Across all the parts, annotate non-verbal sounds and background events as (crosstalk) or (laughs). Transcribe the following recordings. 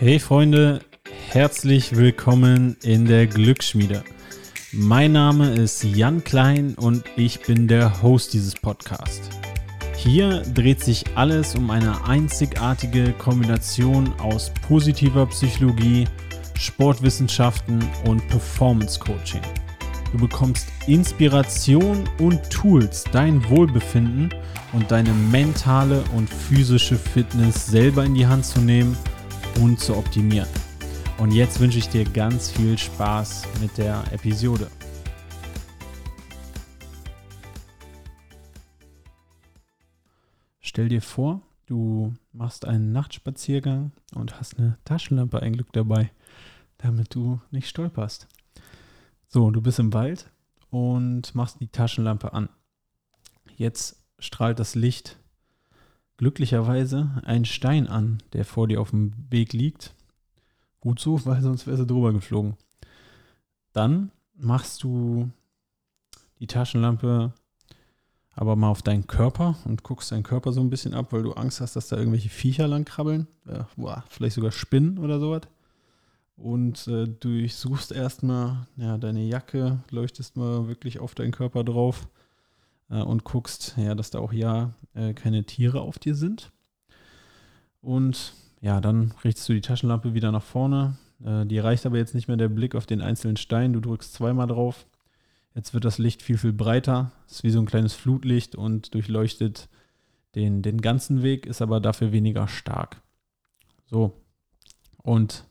Hey Freunde, herzlich willkommen in der Glücksschmiede. Mein Name ist Jan Klein und ich bin der Host dieses Podcasts. Hier dreht sich alles um eine einzigartige Kombination aus positiver Psychologie, Sportwissenschaften und Performance Coaching. Du bekommst Inspiration und Tools, dein Wohlbefinden und deine mentale und physische Fitness selber in die Hand zu nehmen – und zu optimieren. Und jetzt wünsche ich dir ganz viel Spaß mit der Episode. Stell dir vor, du machst einen Nachtspaziergang und hast eine Taschenlampe ein Glück dabei, damit du nicht stolperst. So, du bist im Wald und machst die Taschenlampe an. Jetzt strahlt das Licht glücklicherweise einen Stein an, der vor dir auf dem Weg liegt. Gut so, weil sonst wärst du drüber geflogen. Dann machst du die Taschenlampe aber mal auf deinen Körper und guckst deinen Körper so ein bisschen ab, weil du Angst hast, dass da irgendwelche Viecher lang krabbeln. Äh, boah, vielleicht sogar Spinnen oder sowas. Und äh, du suchst erstmal ja, deine Jacke, leuchtest mal wirklich auf deinen Körper drauf äh, und guckst, ja, dass da auch ja äh, keine Tiere auf dir sind. Und ja, dann richtest du die Taschenlampe wieder nach vorne. Äh, die reicht aber jetzt nicht mehr der Blick auf den einzelnen Stein. Du drückst zweimal drauf. Jetzt wird das Licht viel, viel breiter. Ist wie so ein kleines Flutlicht und durchleuchtet den, den ganzen Weg, ist aber dafür weniger stark. So. Und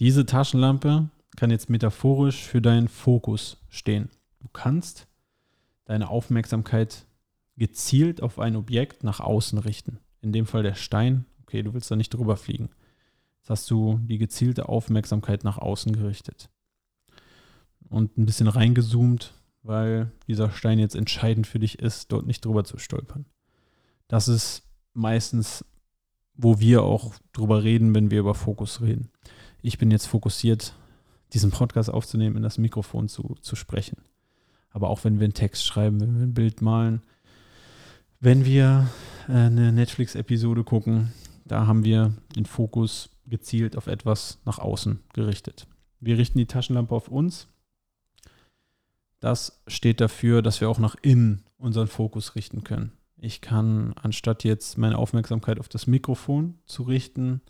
diese Taschenlampe kann jetzt metaphorisch für deinen Fokus stehen. Du kannst deine Aufmerksamkeit gezielt auf ein Objekt nach außen richten. In dem Fall der Stein. Okay, du willst da nicht drüber fliegen. Jetzt hast du die gezielte Aufmerksamkeit nach außen gerichtet. Und ein bisschen reingezoomt, weil dieser Stein jetzt entscheidend für dich ist, dort nicht drüber zu stolpern. Das ist meistens, wo wir auch drüber reden, wenn wir über Fokus reden. Ich bin jetzt fokussiert, diesen Podcast aufzunehmen, in das Mikrofon zu, zu sprechen. Aber auch wenn wir einen Text schreiben, wenn wir ein Bild malen, wenn wir äh, eine Netflix-Episode gucken, da haben wir den Fokus gezielt auf etwas nach außen gerichtet. Wir richten die Taschenlampe auf uns. Das steht dafür, dass wir auch nach innen unseren Fokus richten können. Ich kann, anstatt jetzt meine Aufmerksamkeit auf das Mikrofon zu richten,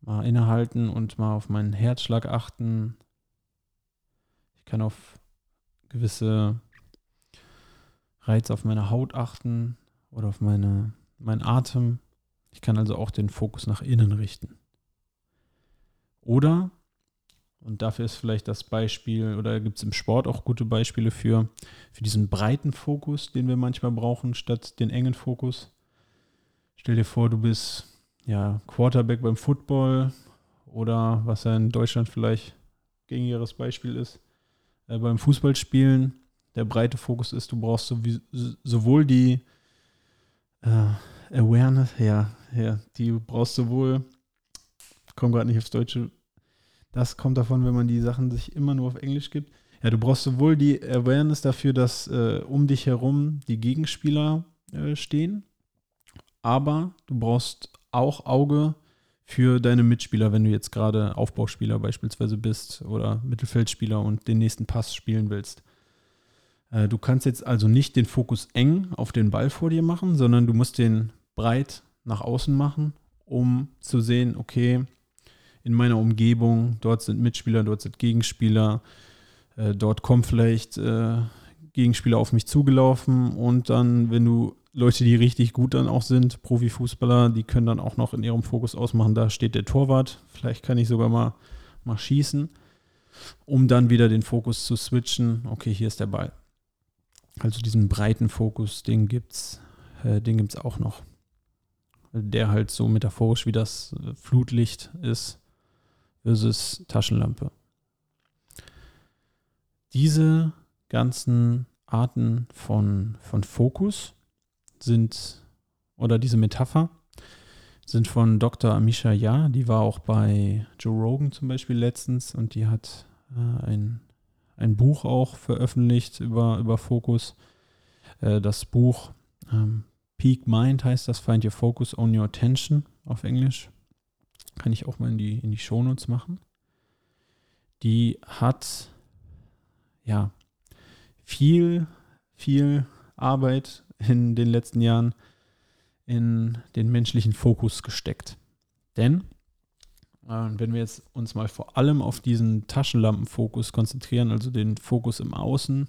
mal innehalten und mal auf meinen Herzschlag achten. Ich kann auf gewisse Reize auf meine Haut achten oder auf meine, meinen Atem. Ich kann also auch den Fokus nach innen richten. Oder, und dafür ist vielleicht das Beispiel, oder gibt es im Sport auch gute Beispiele für, für diesen breiten Fokus, den wir manchmal brauchen, statt den engen Fokus. Stell dir vor, du bist ja Quarterback beim Football oder was ja in Deutschland vielleicht gängigeres Beispiel ist, äh, beim Fußballspielen der breite Fokus ist, du brauchst sowohl die äh, Awareness, ja, ja, die brauchst sowohl, ich komme gerade nicht aufs Deutsche, das kommt davon, wenn man die Sachen sich immer nur auf Englisch gibt. Ja, du brauchst sowohl die Awareness dafür, dass äh, um dich herum die Gegenspieler äh, stehen, aber du brauchst auch Auge für deine Mitspieler, wenn du jetzt gerade Aufbauspieler beispielsweise bist oder Mittelfeldspieler und den nächsten Pass spielen willst. Äh, du kannst jetzt also nicht den Fokus eng auf den Ball vor dir machen, sondern du musst den breit nach außen machen, um zu sehen, okay, in meiner Umgebung, dort sind Mitspieler, dort sind Gegenspieler, äh, dort kommen vielleicht äh, Gegenspieler auf mich zugelaufen und dann, wenn du Leute, die richtig gut dann auch sind, Profifußballer, die können dann auch noch in ihrem Fokus ausmachen, da steht der Torwart, vielleicht kann ich sogar mal, mal schießen, um dann wieder den Fokus zu switchen, okay, hier ist der Ball. Also diesen breiten Fokus, den gibt's, äh, den gibt's auch noch. Der halt so metaphorisch wie das Flutlicht ist versus Taschenlampe. Diese ganzen Arten von, von Fokus sind, oder diese Metapher, sind von Dr. Amisha Ja, die war auch bei Joe Rogan zum Beispiel letztens und die hat äh, ein, ein Buch auch veröffentlicht über, über Fokus. Äh, das Buch ähm, Peak Mind heißt das, Find Your Focus, Own Your Attention auf Englisch. kann ich auch mal in die, in die Shownotes machen. Die hat ja viel, viel Arbeit in den letzten Jahren in den menschlichen Fokus gesteckt. Denn äh, wenn wir jetzt uns mal vor allem auf diesen Taschenlampenfokus konzentrieren, also den Fokus im Außen,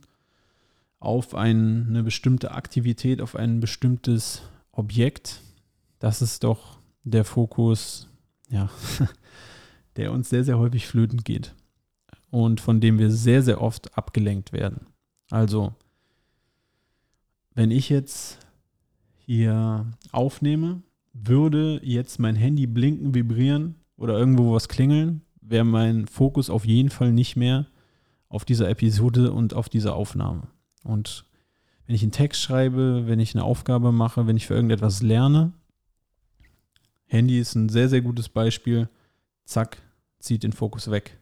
auf ein, eine bestimmte Aktivität, auf ein bestimmtes Objekt, das ist doch der Fokus, ja, (laughs) der uns sehr, sehr häufig flöten geht und von dem wir sehr, sehr oft abgelenkt werden. Also, wenn ich jetzt hier aufnehme, würde jetzt mein Handy blinken, vibrieren oder irgendwo was klingeln, wäre mein Fokus auf jeden Fall nicht mehr auf dieser Episode und auf dieser Aufnahme. Und wenn ich einen Text schreibe, wenn ich eine Aufgabe mache, wenn ich für irgendetwas lerne, Handy ist ein sehr, sehr gutes Beispiel. Zack, zieht den Fokus weg.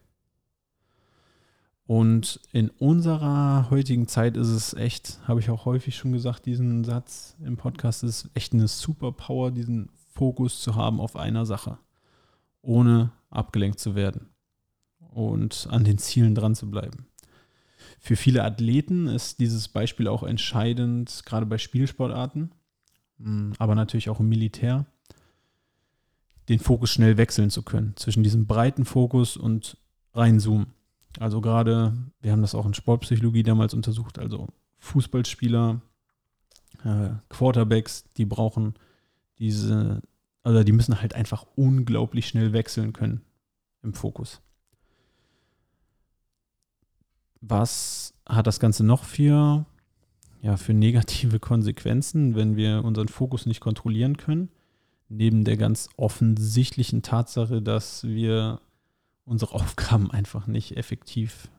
Und in unserer heutigen Zeit ist es echt, habe ich auch häufig schon gesagt, diesen Satz im Podcast ist echt eine Superpower, diesen Fokus zu haben auf einer Sache, ohne abgelenkt zu werden und an den Zielen dran zu bleiben. Für viele Athleten ist dieses Beispiel auch entscheidend, gerade bei Spielsportarten, hm, aber natürlich auch im Militär, den Fokus schnell wechseln zu können zwischen diesem breiten Fokus und reinzoomen. Also gerade, wir haben das auch in Sportpsychologie damals untersucht, also Fußballspieler, äh, Quarterbacks, die brauchen diese, also die müssen halt einfach unglaublich schnell wechseln können im Fokus. Was hat das Ganze noch für, ja, für negative Konsequenzen, wenn wir unseren Fokus nicht kontrollieren können? Neben der ganz offensichtlichen Tatsache, dass wir unsere (laughs) Aufgaben einfach nicht effektiv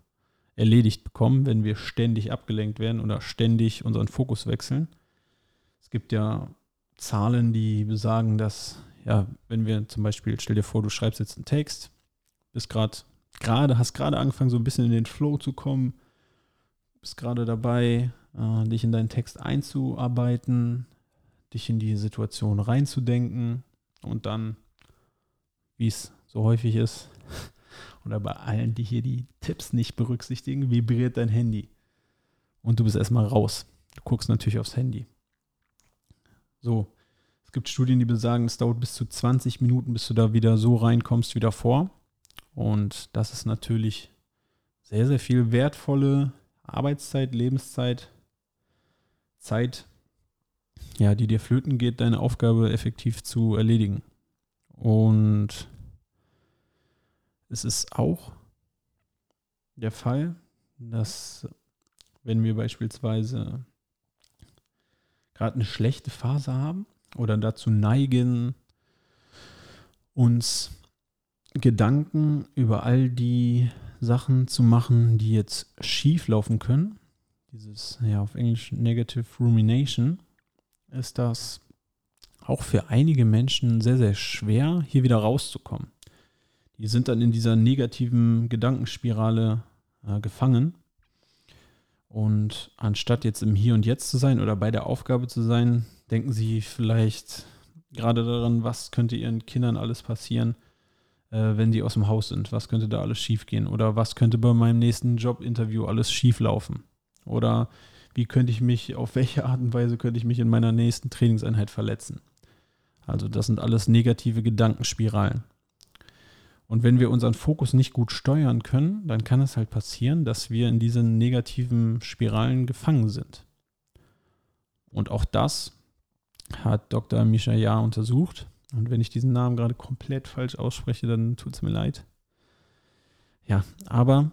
erledigt bekommen, wenn wir ständig abgelenkt werden oder ständig unseren Fokus wechseln. Es gibt ja Zahlen, die besagen, dass, ja, wenn wir zum Beispiel, stell dir vor, du schreibst jetzt einen Text, bist gerade, gerade, hast gerade angefangen, so ein bisschen in den Flow zu kommen, bist gerade dabei, äh, dich in deinen Text einzuarbeiten, dich in die Situation reinzudenken und dann, wie es so häufig ist, oder bei allen, die hier die Tipps nicht berücksichtigen, vibriert dein Handy. Und du bist erstmal raus. Du guckst natürlich aufs Handy. So, es gibt Studien, die besagen, es dauert bis zu 20 Minuten, bis du da wieder so reinkommst wie davor. Und das ist natürlich sehr, sehr viel wertvolle Arbeitszeit, Lebenszeit, Zeit, ja, die dir flöten geht, deine Aufgabe effektiv zu erledigen. Und es ist auch der Fall, dass wenn wir beispielsweise gerade eine schlechte Phase haben oder dazu neigen, uns Gedanken über all die Sachen zu machen, die jetzt schief laufen können, dieses, ja, auf Englisch Negative Rumination, ist das auch für einige Menschen sehr, sehr schwer, hier wieder rauszukommen die sind dann in dieser negativen Gedankenspirale äh, gefangen. Und anstatt jetzt im Hier und Jetzt zu sein oder bei der Aufgabe zu sein, denken sie vielleicht gerade daran, was könnte ihren Kindern alles passieren, äh, wenn die aus dem Haus sind. Was könnte da alles schiefgehen? Oder was könnte bei meinem nächsten Jobinterview alles schieflaufen? Oder wie könnte ich mich, auf welche Art und Weise könnte ich mich in meiner nächsten Trainingseinheit verletzen? Also das sind alles negative Gedankenspiralen. Und wenn wir unseren Fokus nicht gut steuern können, dann kann es halt passieren, dass wir in diesen negativen Spiralen gefangen sind. Und auch das hat Dr. Misha Jahr untersucht. Und wenn ich diesen Namen gerade komplett falsch ausspreche, dann tut es mir leid. Ja, aber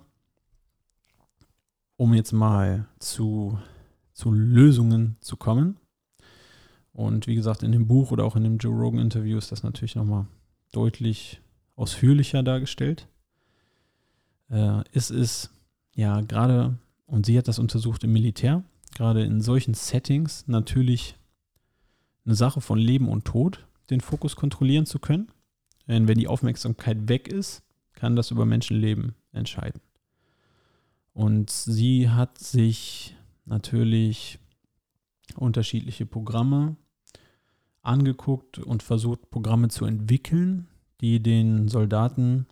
um jetzt mal zu, zu Lösungen zu kommen. Und wie gesagt, in dem Buch oder auch in dem Joe Rogan Interview ist das natürlich nochmal deutlich ausführlicher dargestellt. Äh, es ist ja gerade, und sie hat das untersucht im Militär, gerade in solchen Settings natürlich eine Sache von Leben und Tod, den Fokus kontrollieren zu können. Denn wenn die Aufmerksamkeit weg ist, kann das über Menschenleben entscheiden. Und sie hat sich natürlich unterschiedliche Programme angeguckt und versucht, Programme zu entwickeln, die den Soldaten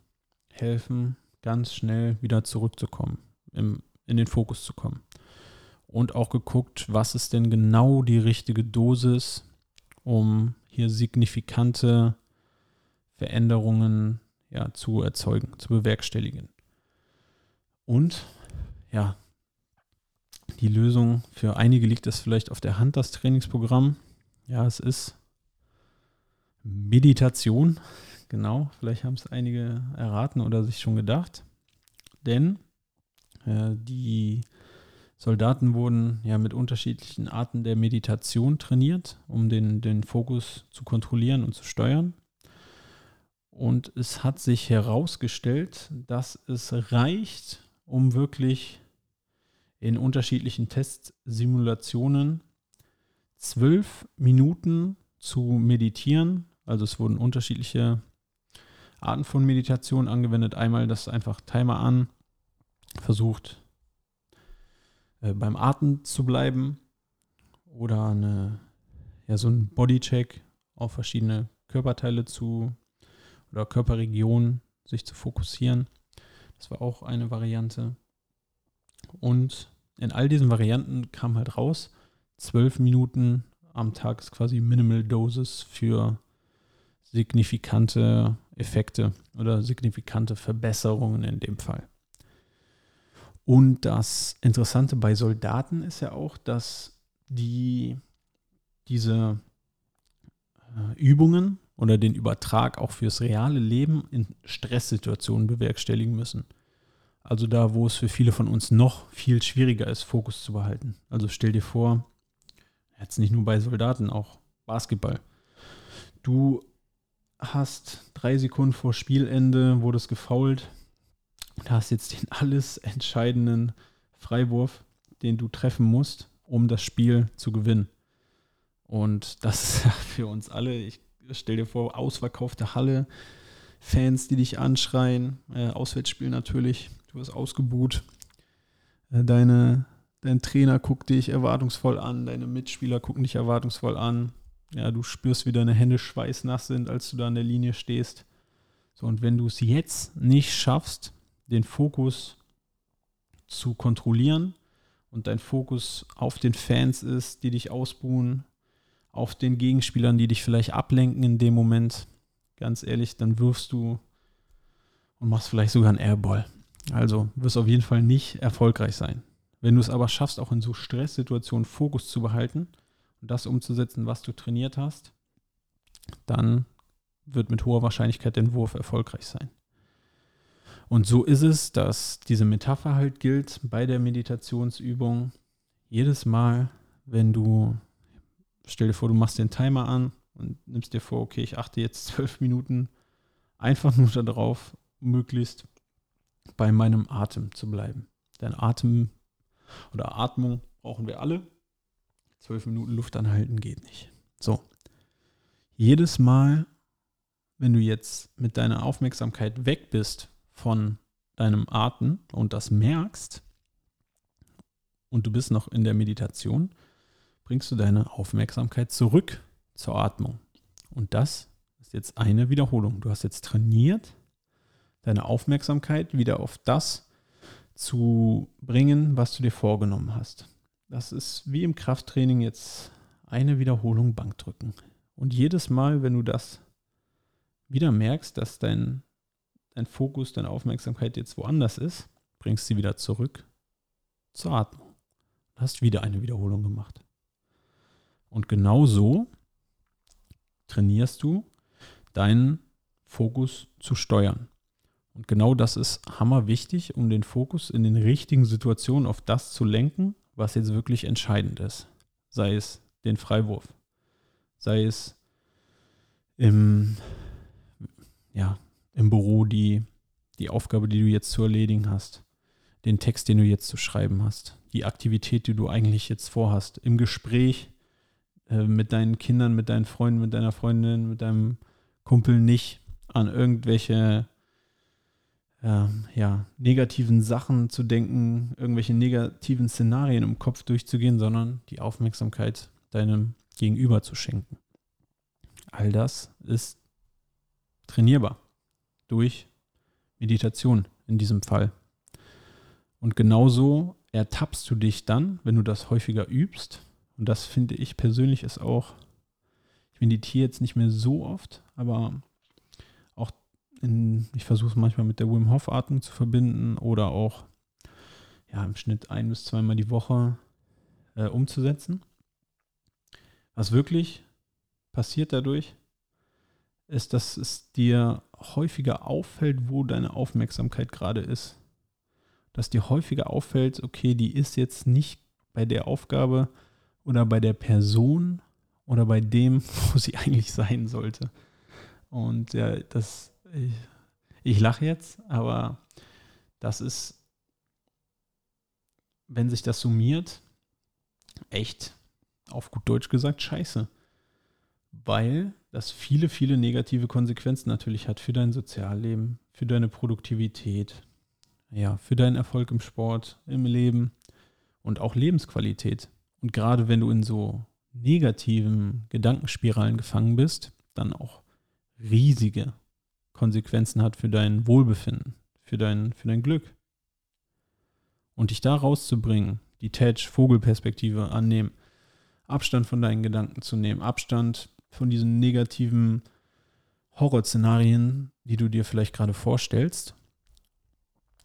helfen, ganz schnell wieder zurückzukommen, im, in den Fokus zu kommen. Und auch geguckt, was ist denn genau die richtige Dosis, um hier signifikante Veränderungen ja, zu erzeugen, zu bewerkstelligen. Und ja, die Lösung für einige liegt es vielleicht auf der Hand, das Trainingsprogramm. Ja, es ist Meditation. Genau, vielleicht haben es einige erraten oder sich schon gedacht. Denn äh, die Soldaten wurden ja mit unterschiedlichen Arten der Meditation trainiert, um den, den Fokus zu kontrollieren und zu steuern. Und es hat sich herausgestellt, dass es reicht, um wirklich in unterschiedlichen Testsimulationen zwölf Minuten zu meditieren. Also es wurden unterschiedliche Arten von Meditation angewendet. Einmal das einfach Timer an, versucht äh, beim Atmen zu bleiben oder eine, ja, so ein Bodycheck auf verschiedene Körperteile zu oder Körperregionen sich zu fokussieren. Das war auch eine Variante. Und in all diesen Varianten kam halt raus, zwölf Minuten am Tag ist quasi Minimal Dosis für signifikante Effekte oder signifikante Verbesserungen in dem Fall. Und das Interessante bei Soldaten ist ja auch, dass die diese äh, Übungen oder den Übertrag auch fürs reale Leben in Stresssituationen bewerkstelligen müssen. Also da, wo es für viele von uns noch viel schwieriger ist, Fokus zu behalten. Also stell dir vor, jetzt nicht nur bei Soldaten, auch Basketball. Du hast drei Sekunden vor Spielende, wurdest gefault und hast jetzt den (laughs) alles entscheidenden Freiwurf, den du treffen musst, um das Spiel zu gewinnen. Und das ist (laughs) für uns alle, ich stell dir vor, ausverkaufte Halle, Fans, die dich anschreien, äh, Auswärtsspiel natürlich, du wirst ausgebuht. Äh, deine, dein Trainer guckt dich erwartungsvoll an, deine Mitspieler gucken dich erwartungsvoll an. Ja, du spürst, wie deine Hände schweißnass sind, als du da an der Linie stehst. So, und wenn du es jetzt nicht schaffst, den Fokus zu kontrollieren und dein Fokus auf den Fans ist, die dich ausbuhen, auf den Gegenspielern, die dich vielleicht ablenken in dem Moment, ganz ehrlich, dann wirfst du und machst vielleicht sogar einen Airball. Also wirst auf jeden Fall nicht erfolgreich sein. Wenn du es aber schaffst, auch in so Stresssituationen Fokus zu behalten und das umzusetzen, was du trainiert hast, dann wird mit hoher Wahrscheinlichkeit dein Wurf erfolgreich sein. Und so ist es, dass diese Metapher halt gilt bei der Meditationsübung. Jedes Mal, wenn du, stell dir vor, du machst den Timer an und nimmst dir vor, okay, ich achte jetzt (laughs) zwölf Minuten einfach nur darauf, möglichst bei meinem Atem zu bleiben. Denn Atem oder Atmung brauchen wir alle. Zwölf Minuten Luft anhalten geht nicht. So. Jedes Mal, wenn du jetzt mit deiner Aufmerksamkeit weg bist von deinem Atem und das merkst und du bist noch in der Meditation, bringst du deine Aufmerksamkeit zurück zur Atmung. Und das ist jetzt eine Wiederholung. Du hast jetzt trainiert, deine Aufmerksamkeit wieder auf das zu bringen, was du dir vorgenommen hast. Das ist wie im Krafttraining jetzt eine Wiederholung Bankdrücken. Und jedes Mal, wenn du das wieder merkst, dass dein, dein Fokus, deine Aufmerksamkeit jetzt woanders ist, bringst sie wieder zurück zur Atmung. Du hast wieder eine Wiederholung gemacht. Und genau so trainierst du deinen Fokus zu steuern. Und genau das ist hammer wichtig, um den Fokus in den richtigen Situationen auf das zu lenken, was jetzt wirklich entscheidend ist. Sei es den Freiwurf, sei es im, ja, im Büro die, die Aufgabe, die du jetzt zu erledigen hast, den Text, den du jetzt zu schreiben hast, die Aktivität, die du eigentlich jetzt vorhast, im Gespräch äh, mit deinen Kindern, mit deinen Freunden, mit deiner Freundin, mit deinem Kumpel nicht an irgendwelche äh, ja, negativen Sachen zu denken, irgendwelche negativen Szenarien im Kopf durchzugehen, sondern die Aufmerksamkeit deinem Gegenüber zu schenken. All das ist trainierbar. durch Meditation in diesem Fall. Und genauso ertappst du dich dann, wenn du das häufiger übst. Und das finde ich persönlich ist auch, ich meditiere jetzt nicht mehr so oft, aber in, ich versuche es manchmal mit der Wim Hof Atmung zu verbinden oder auch ja, im Schnitt ein bis zweimal die Woche äh, umzusetzen. Was wirklich passiert dadurch, ist, dass es dir häufiger auffällt, wo deine Aufmerksamkeit gerade ist. Dass dir häufiger auffällt, okay, die ist jetzt nicht bei der Aufgabe oder bei der Person oder bei dem, (laughs) wo sie eigentlich sein sollte. Und ja, das, ich, ich lache jetzt, aber das ist, wenn sich das summiert, echt, auf gut Deutsch gesagt, scheiße. Weil das viele, viele negative Konsequenzen natürlich hat für dein Sozialleben, für deine Produktivität, ja, für deinen Erfolg im Sport, im Leben und auch Lebensqualität. Und gerade wenn du in so negativen Gedankenspiralen gefangen bist, dann auch riesige Konsequenzen hat für dein Wohlbefinden, für dein, für dein Glück. Und dich da rauszubringen, die Tedge-Vogelperspektive annehmen, Abstand von deinen Gedanken zu nehmen, Abstand von diesen negativen Horrorszenarien, die du dir vielleicht gerade vorstellst.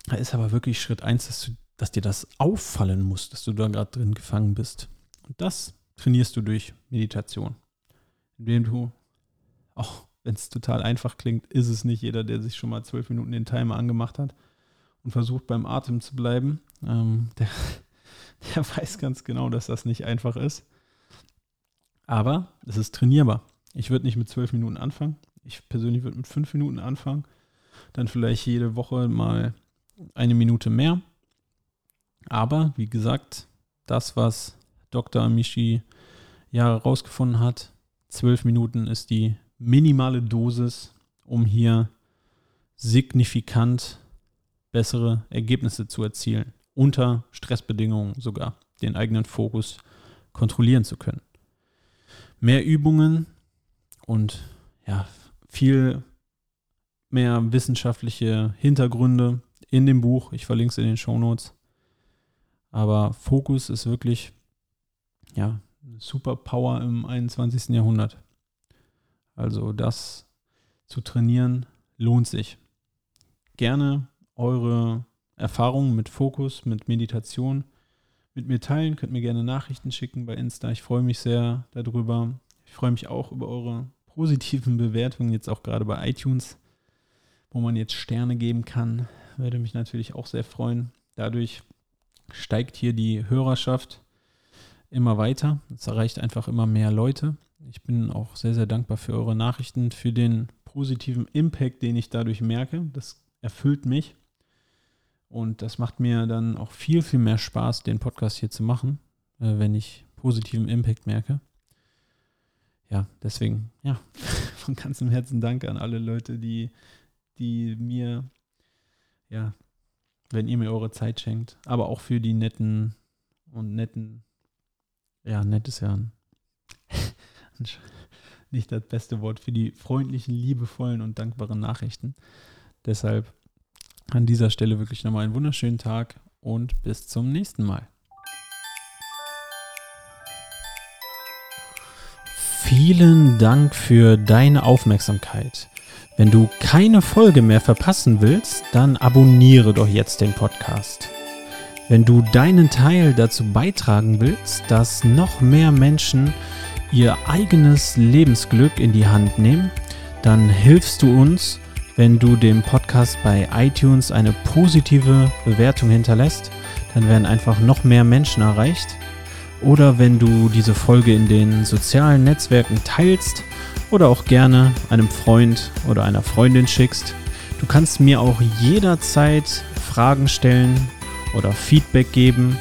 Da ist aber wirklich Schritt eins, dass, du, dass dir das auffallen muss, dass du da gerade drin gefangen bist. Und das trainierst du durch Meditation. Indem du, auch wenn es total einfach klingt, ist es nicht jeder, der sich schon mal zwölf Minuten den Timer angemacht hat und versucht beim Atem zu bleiben, ähm, der, (laughs) der weiß ganz genau, dass das nicht einfach ist. Aber es ist trainierbar. Ich würde nicht mit zwölf Minuten anfangen. Ich persönlich würde mit fünf Minuten anfangen. Dann vielleicht jede Woche mal eine Minute mehr. Aber wie gesagt, das, was Dr. Michi ja herausgefunden hat, zwölf Minuten ist die minimale Dosis, um hier signifikant bessere Ergebnisse zu erzielen. Unter Stressbedingungen sogar den eigenen Fokus kontrollieren zu können mehr Übungen und ja, viel mehr wissenschaftliche Hintergründe in dem Buch. Ich verlinke es in den Show Notes. Aber Fokus ist wirklich ja, super Power im 21. Jahrhundert. Also das zu trainieren lohnt sich. Gerne eure Erfahrungen mit Fokus, mit Meditation mit mir teilen. Könnt mir gerne Nachrichten schicken bei Insta. Ich freue mich sehr darüber. Ich freue mich auch über eure positiven Bewertungen, jetzt auch gerade bei iTunes, wo man jetzt Sterne geben kann. Würde mich natürlich auch sehr freuen. Dadurch steigt hier die Hörerschaft immer weiter. Es erreicht einfach immer mehr Leute. Ich bin auch sehr, sehr dankbar für eure Nachrichten, für den positiven Impact, den ich dadurch merke. Das erfüllt mich. Und das macht mir dann auch viel, viel mehr Spaß, den Podcast hier zu machen, äh, wenn ich positiven Impact merke. Ja, deswegen, ja, (laughs) von ganzem Herzen Dank an alle Leute, die, die mir, ja, wenn ihr mir eure Zeit schenkt, aber auch für die netten und netten, ja, nett ist ja ein, nicht das beste Wort, für die freundlichen, liebevollen und dankbaren Nachrichten. Deshalb an dieser Stelle wirklich nochmal einen wunderschönen Tag und bis zum nächsten Mal. Vielen Dank für deine Aufmerksamkeit. Wenn du keine Folge mehr verpassen willst, dann abonniere doch jetzt den Podcast. Wenn du deinen Teil dazu beitragen willst, dass noch mehr Menschen ihr eigenes Lebensglück in die Hand nehmen, dann hilfst du uns, wenn du dem Podcast bei iTunes eine positive Bewertung hinterlässt, dann werden einfach noch mehr Menschen erreicht. Oder wenn du diese Folge in den sozialen Netzwerken teilst oder auch gerne einem Freund oder einer Freundin schickst. Du kannst mir auch jederzeit Fragen stellen oder Feedback geben.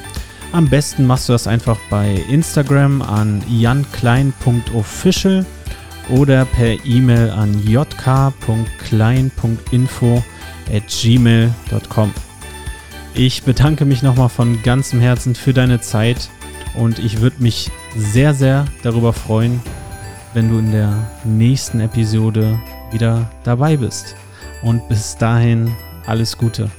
Am besten machst du das einfach bei Instagram an janklein.official oder per E-Mail an jk.klein.info at gmail.com. Ich bedanke mich nochmal von ganzem Herzen für deine Zeit und ich würde mich sehr, sehr darüber freuen, wenn du in der nächsten Episode wieder dabei bist. Und bis dahin alles Gute.